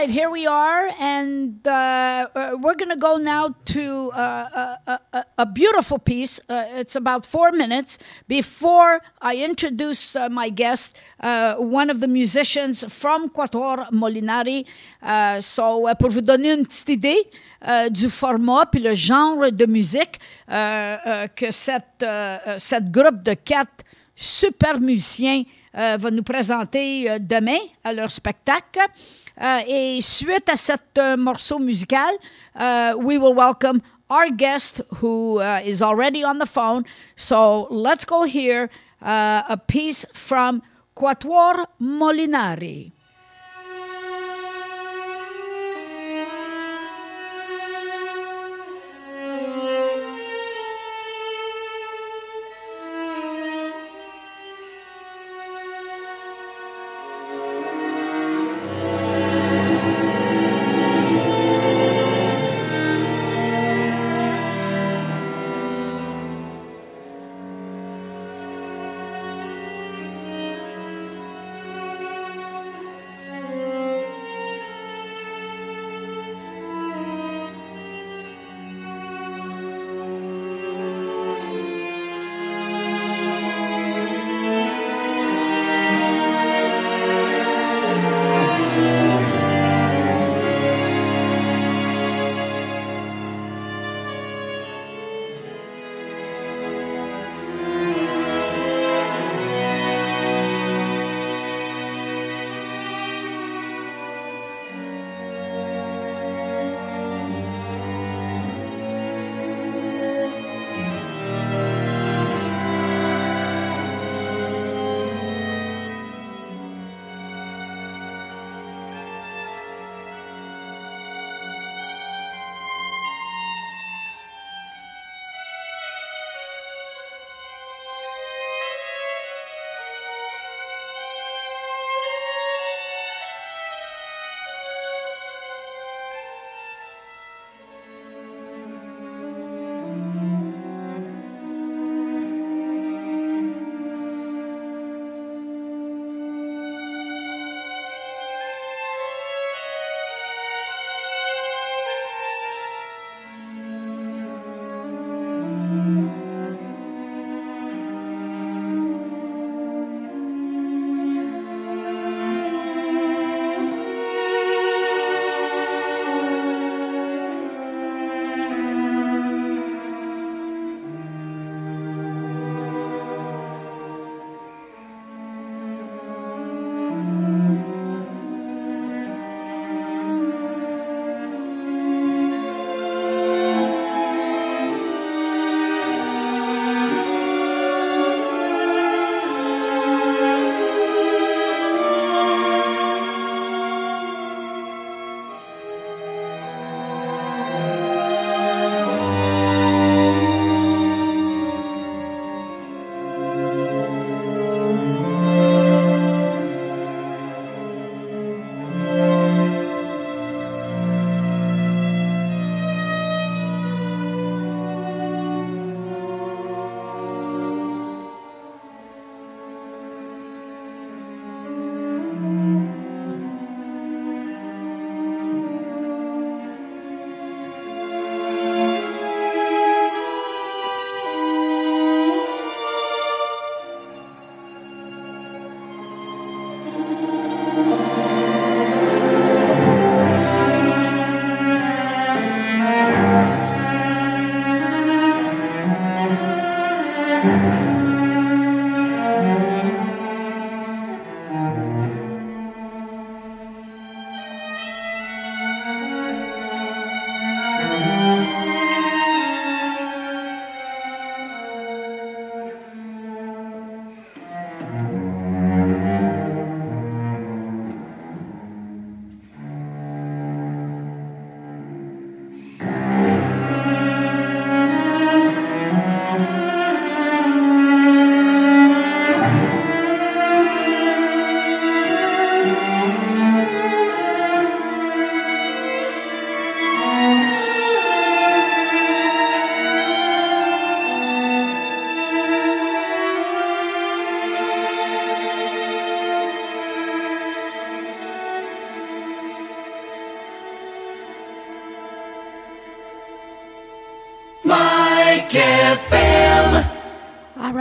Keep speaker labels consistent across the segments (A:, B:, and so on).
A: right, here we are, and uh, uh, we're going to go now to uh, a, a, a, beautiful piece. Uh, it's about four minutes before I introduce uh, my guest, uh, one of the musicians from Quatuor Molinari. so, pour vous donner une petite idée du format puis le genre de musique que cette, cette groupe de quatre super musiciens va nous présenter demain à leur spectacle. Uh, et suite à cet morceau musical, we will welcome our guest who uh, is already on the phone. So let's go hear uh, a piece from Quatuor Molinari.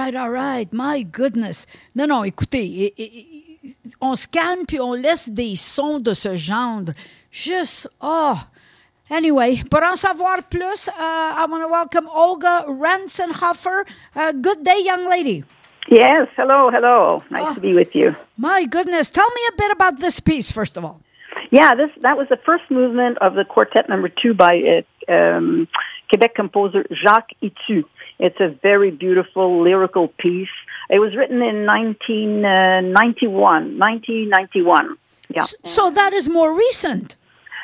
A: Right, all right. My goodness. Non, non, écoutez, on se calme puis on laisse des sons de ce genre. Juste, oh. Anyway, pour en savoir plus, uh, I want to welcome Olga Ranzenhofer. Uh, good day, young lady.
B: Yes, hello, hello. Nice oh, to be with you.
A: My goodness. Tell me a bit about this piece, first of all.
B: Yeah, this that was the first movement of the quartet number two by uh, um, Quebec composer Jacques Hétu. It's a very beautiful lyrical piece. It was written in 1991, 1991. Yeah.
A: So that is more recent.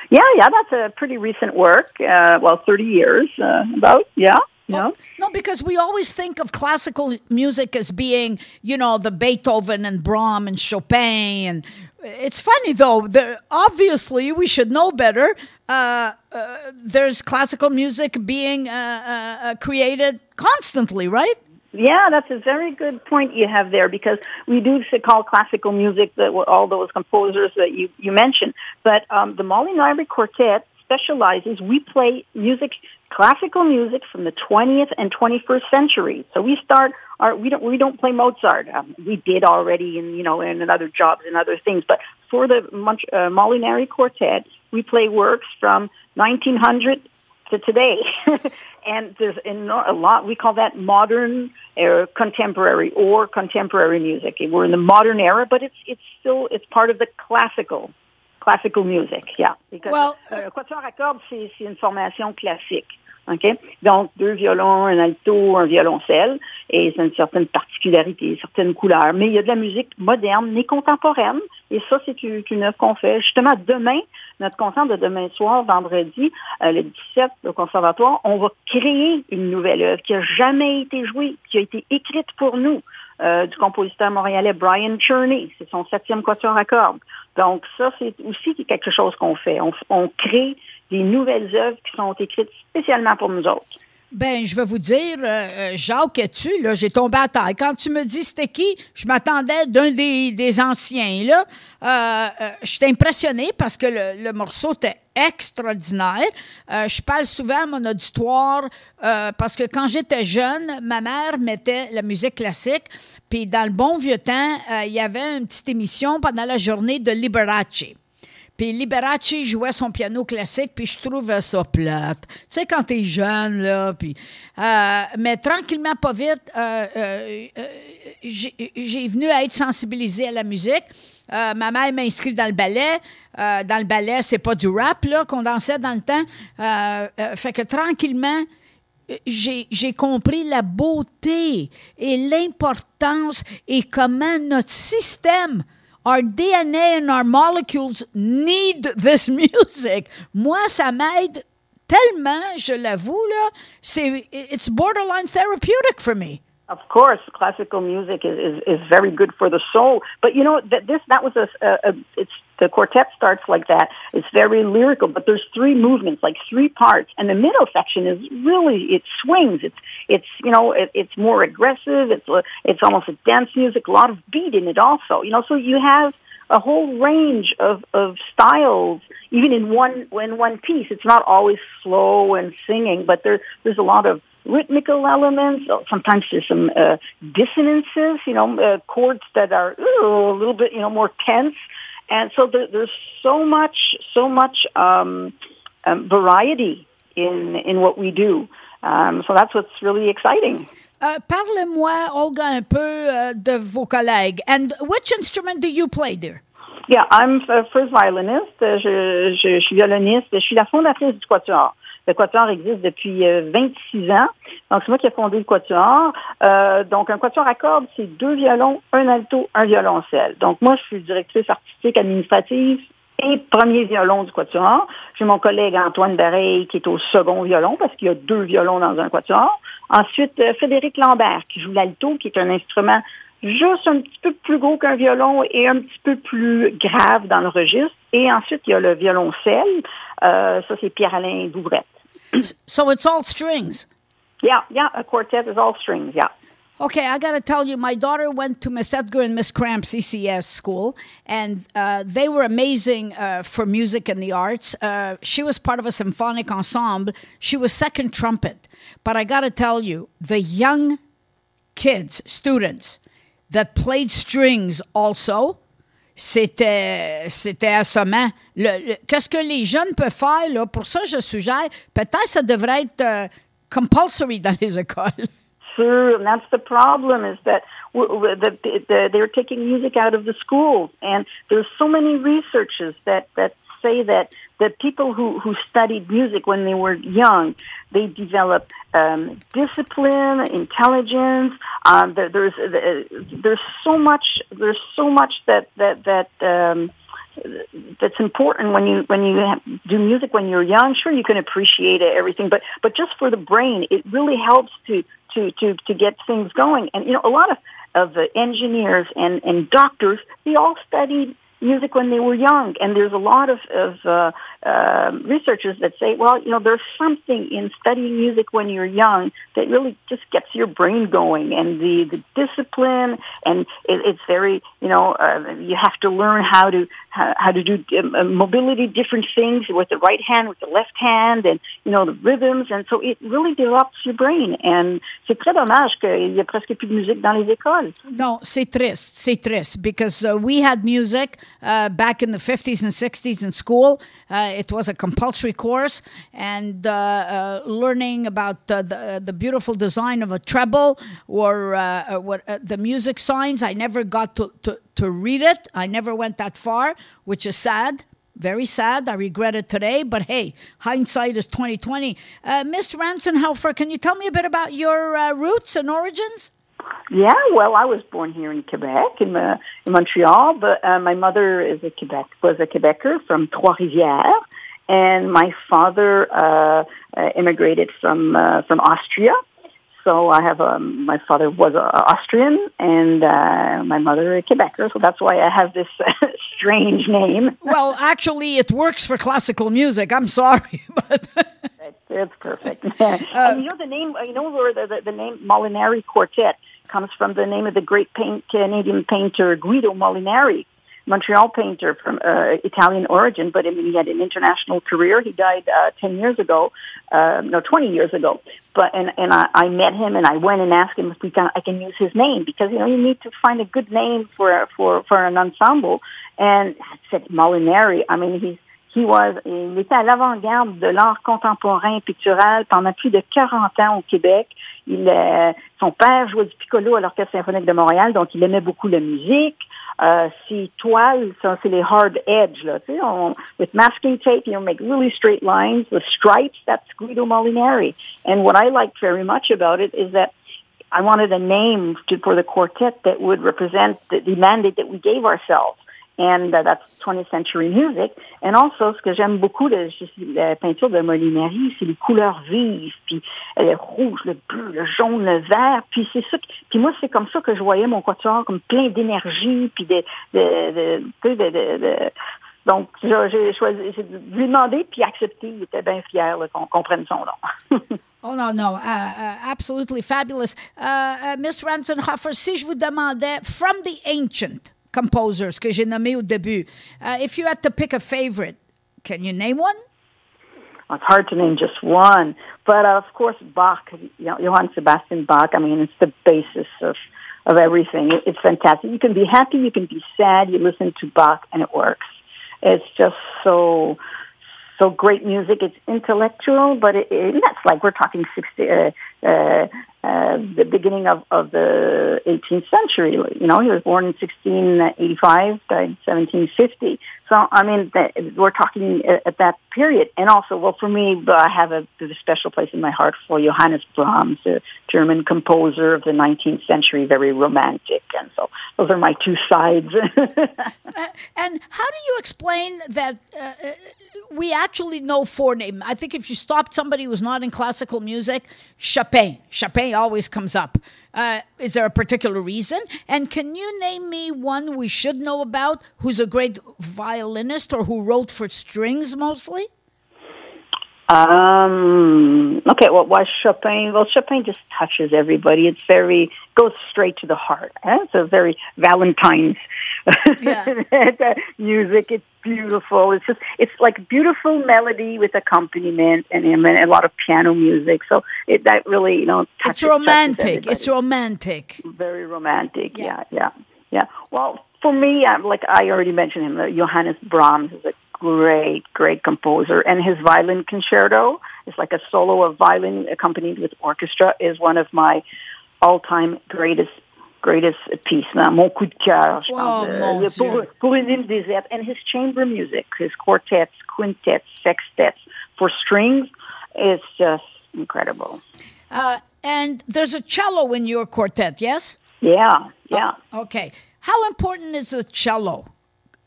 B: Yeah, yeah, that's a pretty recent work. Uh, well, 30 years, uh, about, yeah. No,
A: oh, no, because we always think of classical music as being, you know, the Beethoven and Brahms and Chopin. And it's funny though. obviously, we should know better. Uh, uh, there's classical music being uh, uh, uh, created constantly, right?
B: Yeah, that's a very good point you have there because we do call classical music that all those composers that you, you mentioned. But um, the Molinari Quartet specializes, we play music, classical music from the 20th and 21st century. So we start our, we don't, we don't play Mozart. Um, we did already in, you know, in other jobs and other things. But for the uh, Molinari Quartet, we play works from 1900 to today. and there's a lot, we call that modern or contemporary or contemporary music. We're in the modern era, but it's, it's still, it's part of the classical, classical music, yeah. Because well, uh, quatuor à cordes, c'est une formation classique. OK? Donc, deux violons, un alto, un violoncelle, et c'est une certaine particularité, certaines couleurs. Mais il y a de la musique moderne, mais contemporaine, et ça, c'est une œuvre qu'on fait. Justement, demain, notre concert de demain soir, vendredi, euh, le 17, au Conservatoire, on va créer une nouvelle œuvre qui a jamais été jouée, qui a été écrite pour nous, euh, du compositeur montréalais Brian Cherney. C'est son septième quatuor à cordes. Donc, ça, c'est aussi quelque chose qu'on fait. On, on crée des nouvelles œuvres qui sont écrites spécialement pour nous autres.
A: Ben, je vais vous dire, euh, euh, Jacques, es-tu, là, j'ai tombé à terre. Quand tu me dis c'était qui, je m'attendais d'un des, des, anciens, là. Euh, je suis impressionnée parce que le, morceau était extraordinaire. je parle souvent à mon auditoire parce que quand j'étais jeune, ma mère mettait la musique classique. Puis dans le bon vieux temps, il y avait une petite émission pendant la journée de Liberace. Puis Liberace jouait son piano classique, puis je trouvais ça plate. Tu sais, quand t'es jeune, là, puis... Euh, mais tranquillement, pas vite, euh, euh, j'ai venu à être sensibilisée à la musique. ma mère m'a inscrit dans le ballet. dans le ballet, c'est pas du rap, là, qu'on dansait dans le temps. fait que tranquillement j'ai compris la beauté et l'importance et comment notre système our DNA and our molecules need this music. Moi, ça m'aide tellement, je l'avoue, là, c'est, it's borderline therapeutic for me.
B: Of course, classical music is, is, is very good for the soul. But you know that this that was a, a, a it's the quartet starts like that. It's very lyrical, but there's three movements, like three parts, and the middle section is really it swings. It's it's you know it, it's more aggressive. It's it's almost a dance music, a lot of beat in it also. You know, so you have a whole range of of styles even in one in one piece. It's not always slow and singing, but there there's a lot of rhythmical elements. Sometimes there's some uh, dissonances, you know, uh, chords that are ooh, a little bit, you know, more tense. And so there, there's so much, so much um, um, variety in in what we do. Um, so that's what's really exciting.
A: Uh, Parlez-moi, Olga, un peu uh, de vos collègues. And which instrument do you play there?
B: Yeah, I'm a first violinist. Je, je, suis violoniste. Je suis la fondatrice du Quatuor. Le Quatuor existe depuis 26 euh, ans. Donc, c'est moi qui ai fondé le Quatuor. Euh, donc, un Quatuor à cordes, c'est deux violons, un alto, un violoncelle. Donc, moi, je suis directrice artistique administrative et premier violon du quatuor. J'ai mon collègue Antoine Bareil qui est au second violon parce qu'il y a deux violons dans un quatuor. Ensuite, euh, Frédéric Lambert qui joue l'alto, qui est un instrument juste un petit peu plus gros qu'un violon et un petit peu plus grave dans le registre. Et ensuite, il y a le violoncelle. Euh, ça, c'est Pierre-Alain Douvrette.
A: So it's all strings.
B: Yeah, yeah. A quartet is all strings. Yeah.
A: Okay, I got to tell you, my daughter went to Miss Edgar and Miss Cramp CCS school, and uh, they were amazing uh, for music and the arts. Uh, she was part of a symphonic ensemble. She was second trumpet. But I got to tell you, the young kids, students that played strings also, c'était c'était assommant. Qu'est-ce que les jeunes peuvent faire là? Pour ça, je suggère peut-être ça devrait être euh, compulsory dans les écoles.
B: Sure, and that's the problem is that the, the, they're taking music out of the schools, and there's so many researchers that that say that that people who who studied music when they were young, they develop um, discipline, intelligence. Um, there, there's uh, there's so much there's so much that that that. Um, that's important when you when you do music when you're young. Sure, you can appreciate it, everything, but but just for the brain, it really helps to to to to get things going. And you know, a lot of of the engineers and and doctors, they all studied music when they were young, and there's a lot of of uh, uh, researchers that say, well, you know, there's something in studying music when you're young that really just gets your brain going, and the the discipline, and it, it's very, you know, uh, you have to learn how to how, to do um, mobility, different things with the right hand, with the left hand, and you know the rhythms, and so it really develops your brain. And c'est très dommage qu'il y a presque plus de musique dans les écoles.
A: No, c'est triste, c'est triste, because uh, we had music uh, back in the 50s and 60s in school. Uh, it was a compulsory course, and uh, uh, learning about uh, the, the beautiful design of a treble or uh, uh, what uh, the music signs. I never got to, to, to read it. I never went that far, which is sad. Very sad. I regret it today, but hey, hindsight is twenty twenty. Uh, Miss Ranzenhofer, can you tell me a bit about your uh, roots and origins?
B: Yeah, well, I was born here in Quebec, in, uh, in Montreal, but uh, my mother is a Quebec was a Quebecer from Trois-Rivières, and my father uh, uh, immigrated from uh, from Austria. So I have um, my father was uh, Austrian, and uh, my mother a Quebecer. So that's why I have this strange name.
A: Well, actually, it works for classical music. I'm sorry, but
B: It's, it's perfect. and you know the name. You know where the, the, the name Molinari Quartet comes from the name of the great paint, Canadian painter Guido Molinari, Montreal painter from uh, Italian origin, but I mean he had an international career. He died uh, ten years ago, uh, no, twenty years ago. But and and I, I met him and I went and asked him if we can I can use his name because you know you need to find a good name for for for an ensemble. And I said Molinari. I mean he's he was, il était à l'avant-garde de l'art contemporain pictural pendant plus de 40 ans au Québec. Il, euh, son père jouait du piccolo à l'Orchestre symphonique de Montréal, donc il aimait beaucoup la musique. Euh, ses toiles, ça, c'est les hard edge, là, tu sais, on, with masking tape, you know, make really straight lines. The stripes, that's Guido Molinari. And what I liked very much about it is that I wanted a name to, for the quartet that would represent the, the mandate that we gave ourselves. And uh, that's 20th century music. And also, ce que j'aime beaucoup la peinture de Molinari, c'est les couleurs vives, puis euh, le rouge, le bleu, le jaune, le vert. Puis c'est ça. Puis moi, c'est comme ça que je voyais mon quatuor, comme plein d'énergie, puis de, de, de, de, donc j'ai choisi, j'ai lui demandé, puis accepté. Il était bien fier qu'on qu'on prenne son nom.
A: Oh no, no, uh, uh, absolutely fabulous. Uh, uh, Miss Ransenhofer, si je vous demandais, from the ancient composers que j'ai nommés au début, uh, if you had to pick a favorite, can you name one?
B: It's hard to name just one, but uh, of course Bach, you know, Johann Sebastian Bach. I mean, it's the basis of of everything. It, it's fantastic. You can be happy, you can be sad. You listen to Bach, and it works. It's just so so great music. It's intellectual, but it, it, that's like we're talking sixty. Uh, uh, uh, the beginning of, of the 18th century. You know, he was born in 1685, died 1750. So, I mean, we're talking at, at that period. And also, well, for me, I have a, a special place in my heart for Johannes Brahms, a German composer of the 19th century, very romantic. And so those are my two sides.
A: Uh, and how do you explain that uh, uh, we actually know four names? I think if you stopped somebody who's not in classical music, Chopin. Chopin always comes up. Uh, is there a particular reason? And can you name me one we should know about who's a great violinist or who wrote for strings mostly?
B: Um, okay, well, why Chopin? Well, Chopin just touches everybody. It's very, goes straight to the heart. Eh? It's a very Valentine's Yeah. music, it's beautiful. It's just, it's like beautiful melody with accompaniment and, and a lot of piano music. So it, that really, you know, touches,
A: it's romantic. It's romantic.
B: Very romantic. Yeah, yeah, yeah. yeah. Well, for me, I'm, like I already mentioned him, uh, Johannes Brahms is a great, great composer, and his violin concerto is like a solo of violin accompanied with orchestra is one of my all-time greatest greatest piece, mon coup de cœur, je
A: oh, pense,
B: pour, pour une île déserte. And his chamber music, his quartets, quintets, sextets for strings is just incredible.
A: Uh, and there's a cello in your quartet, yes?
B: Yeah, yeah.
A: Oh, okay. How important is a cello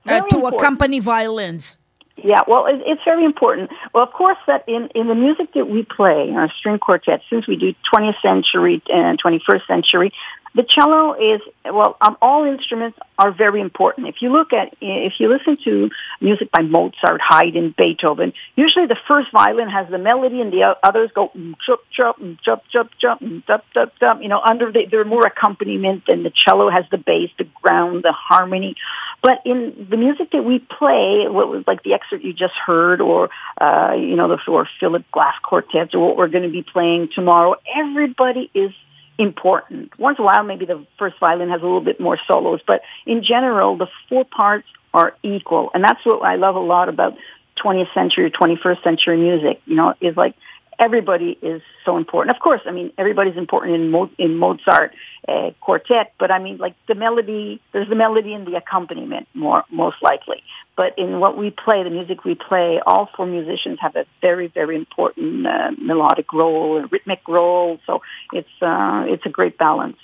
A: uh, to important. accompany violins?
B: Yeah, well, it, it's very important. Well, of course, that in, in the music that we play, our string quartet, since we do 20th century and 21st century, the cello is well. Um, all instruments are very important. If you look at, if you listen to music by Mozart, Haydn, Beethoven, usually the first violin has the melody, and the others go chup chup chup chup chup chup chup chup. You know, under the, they're more accompaniment, and the cello has the bass, the ground, the harmony. But in the music that we play, what was like the excerpt you just heard, or uh, you know, the or Philip Glass quartets, or what we're going to be playing tomorrow, everybody is important. Once in a while, maybe the first violin has a little bit more solos, but in general, the four parts are equal. And that's what I love a lot about 20th century, or 21st century music, you know, is like everybody is so important. Of course, I mean everybody's important in Mo- in Mozart uh, quartet, but I mean like the melody. There's the melody and the accompaniment more most likely. But in what we play, the music we play, all four musicians have a very very important uh, melodic role, a rhythmic role. So it's uh, it's a great balance.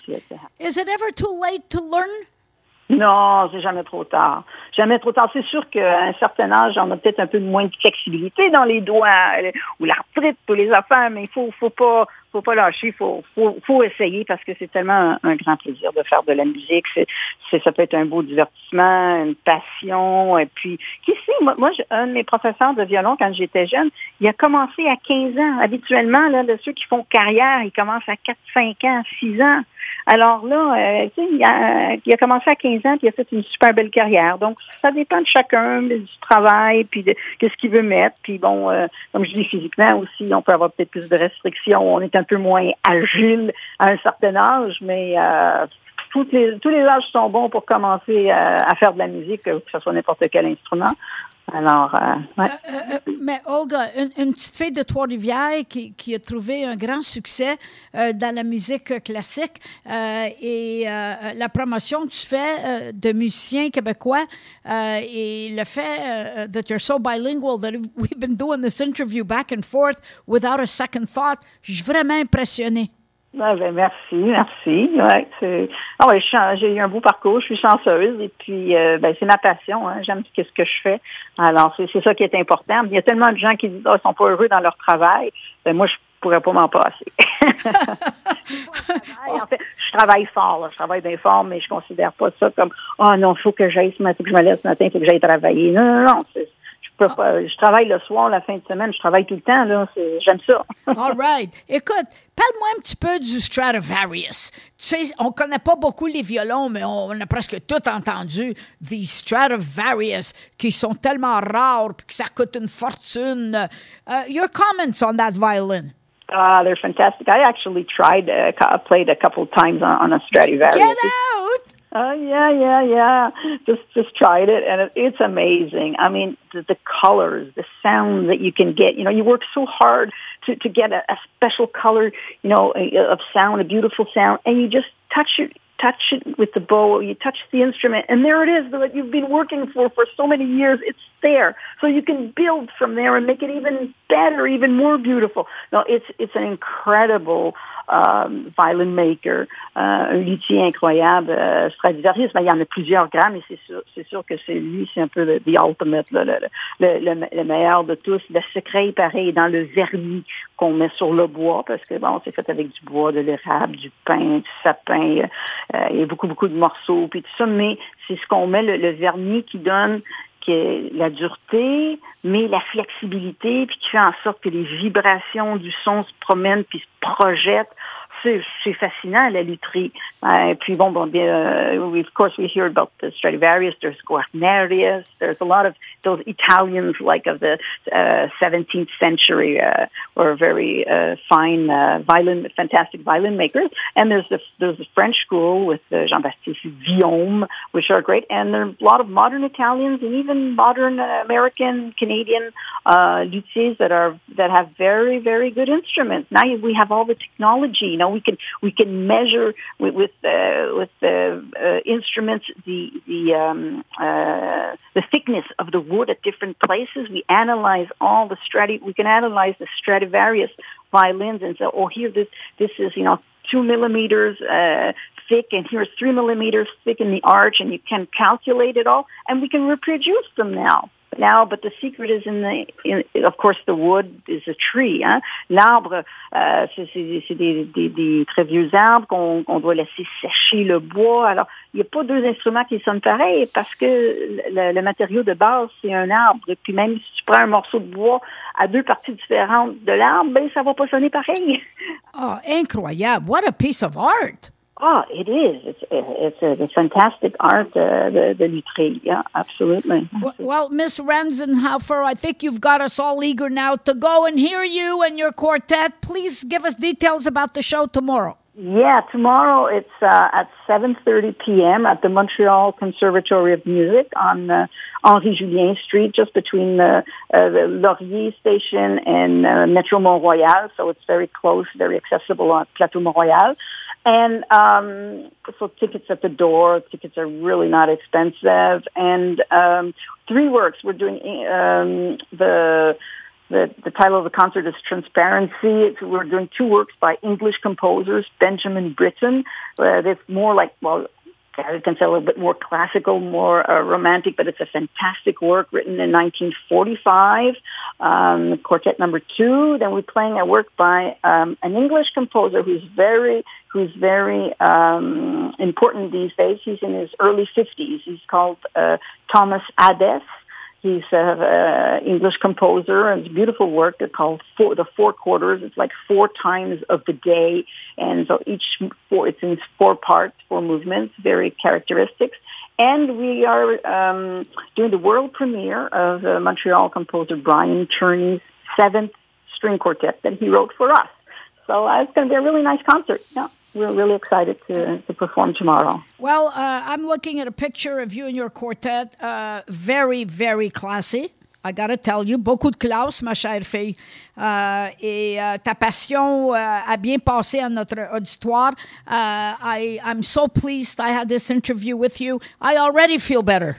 A: Is it ever too late to learn
B: Non, c'est jamais trop tard. Jamais trop tard. C'est sûr qu'à un certain âge, on a peut-être un peu moins de flexibilité dans les doigts euh, ou l'arthrite ou les affaires, mais il faut, faut pas, faut pas lâcher, faut, faut, faut essayer parce que c'est tellement un, grand plaisir de faire de la musique. C'est, ça peut être un beau divertissement, une passion. Et puis, qui sait, moi, moi un de mes professeurs de violon quand j'étais jeune, il a commencé à 15 ans. Habituellement, là, de ceux qui font carrière, ils commencent à 4, 5 ans, 6 ans. Alors là, euh, il a, il a commencé à 15 ans, puis il a fait une super belle carrière. Donc, ça dépend de chacun, du travail, puis de qu'est-ce qu'il veut mettre. Puis bon, euh, comme je dis, physiquement aussi, on peut avoir peut-être plus de restrictions. On est un peu moins agile à un certain âge, mais euh, tous les, tous les âges sont bons pour commencer à, à faire de la musique, que ce soit n'importe quel instrument. Alors, euh.
A: Euh, euh, mais Olga, une, petite fille de Trois-Rivières qui, a trouvé un grand succès dans la musique classique et la promotion que tu fais de musiciens québécois et le fait that you're so bilingual that we've been doing this interview back and forth without a second thought, je suis vraiment impressionnée.
B: Ah ben merci, merci. Ouais. Ah ouais, j'ai eu un beau parcours, je suis chanceuse et puis euh, ben, c'est ma passion. Hein. J'aime ce que je fais. Alors c'est, c'est ça qui est important. Il y a tellement de gens qui disent oh, ils sont pas heureux dans leur travail. Ben moi je pourrais pas m'en passer. en fait, je travaille fort, là. je travaille bien fort, mais je considère pas ça comme oh non, faut que j'aille ce matin, faut que je me lève ce matin, faut que j'aille travailler. Non, non, non. Je travaille le soir, la fin de semaine, je travaille tout le temps, là. J'aime ça.
A: All right. Écoute, parle-moi un petit peu du Stradivarius. Tu sais, on connaît pas beaucoup les violons, mais on, a presque tout entendu des Stradivarius qui sont tellement rares et que ça coûte une fortune. Uh, your comments on that violin?
B: Ah, uh, they're fantastic. I actually tried, uh, played a couple times on, on a Stradivarius.
A: Get out!
B: Oh yeah, yeah, yeah. Just just tried it, and it, it's amazing. I mean, the, the colors, the sound that you can get. You know, you work so hard to to get a, a special color, you know, of sound, a beautiful sound, and you just touch it touch it with the bow, you touch the instrument, and there it is that you've been working for for so many years. It's there, so you can build from there and make it even better, even more beautiful. No, it's it's an incredible um, violin maker, euh, un luthier incroyable, euh, Stradivarius. Ben, il y en a plusieurs grands, mais c'est sûr, c'est sûr que c'est lui, c'est un peu le the ultimate, le, le, le, le, meilleur de tous. Le secret, pareil, dans le vernis qu'on met sur le bois, parce que bon, c'est fait avec du bois, de l'érable, du pain, du sapin. Euh, il y a beaucoup, beaucoup de morceaux, puis tout ça, mais c'est ce qu'on met, le, vernis qui donne la dureté, mais la flexibilité, puis qui fait en sorte que les vibrations du son se promènent puis se projettent c'est fascinant la lutherie. Uh, puis bon, bon uh, we, of course we hear about the Stradivarius. There's Guarnerius. There's a lot of those Italians like of the uh, 17th century uh, were very uh, fine uh, violin, fantastic violin makers. And there's the there's the French school with uh, Jean-Baptiste Vuillaume, which are great. And there are a lot of modern Italians and even modern uh, American, Canadian uh, luthiers that are that have very very good instruments. Now we have all the technology. You know, we can we can measure with with, uh, with uh, instruments the the um, uh, the thickness of the wood at different places. We analyze all the strati. We can analyze the Stradivarius violins and say, oh, here this this is you know two millimeters uh, thick, and here's three millimeters thick in the arch, and you can calculate it all, and we can reproduce them now now, but the secret is in the, in, of course, the wood is a tree. Hein? L'arbre, euh, c'est des, des, des, très vieux arbres qu'on qu doit laisser sécher le bois. Alors, il n'y a pas deux instruments qui sonnent pareil parce que le, le matériau de base, c'est un arbre. Et puis même si tu prends un morceau de bois à deux parties différentes de l'arbre, ben, ça va pas sonner pareil.
A: Oh, incroyable. What a piece of art.
B: Oh, it is. It's it's a, fantastic art, uh, the the. Yeah, absolutely.
A: Well, Miss Ranzenhofer, I think you've got us all eager now to go and hear you and your quartet. Please give us details about the show tomorrow.
B: Yeah, tomorrow it's uh, at 7:30 p.m. at the Montreal Conservatory of Music on uh, Henri Julien Street, just between the, uh, the Laurier Station and uh, Metro Mont Royal. So it's very close, very accessible on Plateau Mont Royal. And um, so tickets at the door. Tickets are really not expensive. And um, three works. We're doing um, the the, the title of the concert is Transparency. It's, we're doing two works by English composers, Benjamin Britten. Uh, it's more like, well, Can say a little bit more classical, more uh, romantic, but it's a fantastic work written in 1945. Um, quartet number two. Then we're playing a work by um, an English composer who's very, who's very um, important these days. He's in his early 50s. He's called uh, Thomas Adès. He's an English composer, and it's beautiful work called four, The Four Quarters. It's like four times of the day, and so each four, it's in four parts, four movements, very characteristics. And we are um, doing the world premiere of uh, Montreal composer Brian Cherney's seventh string quartet that he wrote for us. So uh, it's going to be a really nice concert. Yeah we're really excited to, to perform tomorrow.
A: Well, uh, I'm looking at a picture of you and your quartet. Uh, very, very classy. I gotta tell you, beaucoup de classe, ma chère fille. Uh, et uh, ta passion uh, a bien passé à notre auditoire. Uh, I, I'm so pleased I had this interview with you. I already feel better.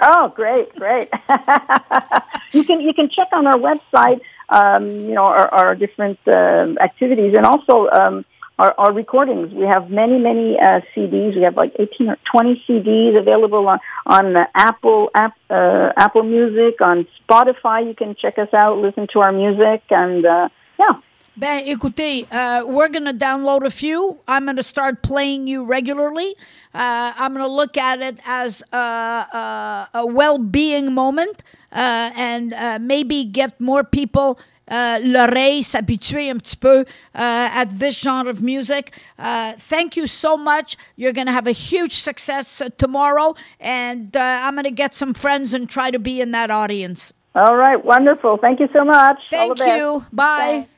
B: Oh, great, great. you can you can check on our website, um, you know, our, our different uh, activities, and also um, our, our recordings. We have many, many uh, CDs. We have like 18 or 20 CDs available on, on uh, Apple, app, uh, Apple Music, on Spotify. You can check us out, listen to our music, and uh, yeah.
A: Ben, écoutez, uh, we're going to download a few. I'm going to start playing you regularly. Uh, I'm going to look at it as a, a, a well-being moment uh, and uh, maybe get more people uh, l'oreille, s'habituer un petit peu uh, at this genre of music. Uh, thank you so much. You're going to have a huge success uh, tomorrow, and uh, I'm going to get some friends and try to be in that audience.
B: All right, wonderful. Thank you so much.
A: Thank you. Bye. Bye.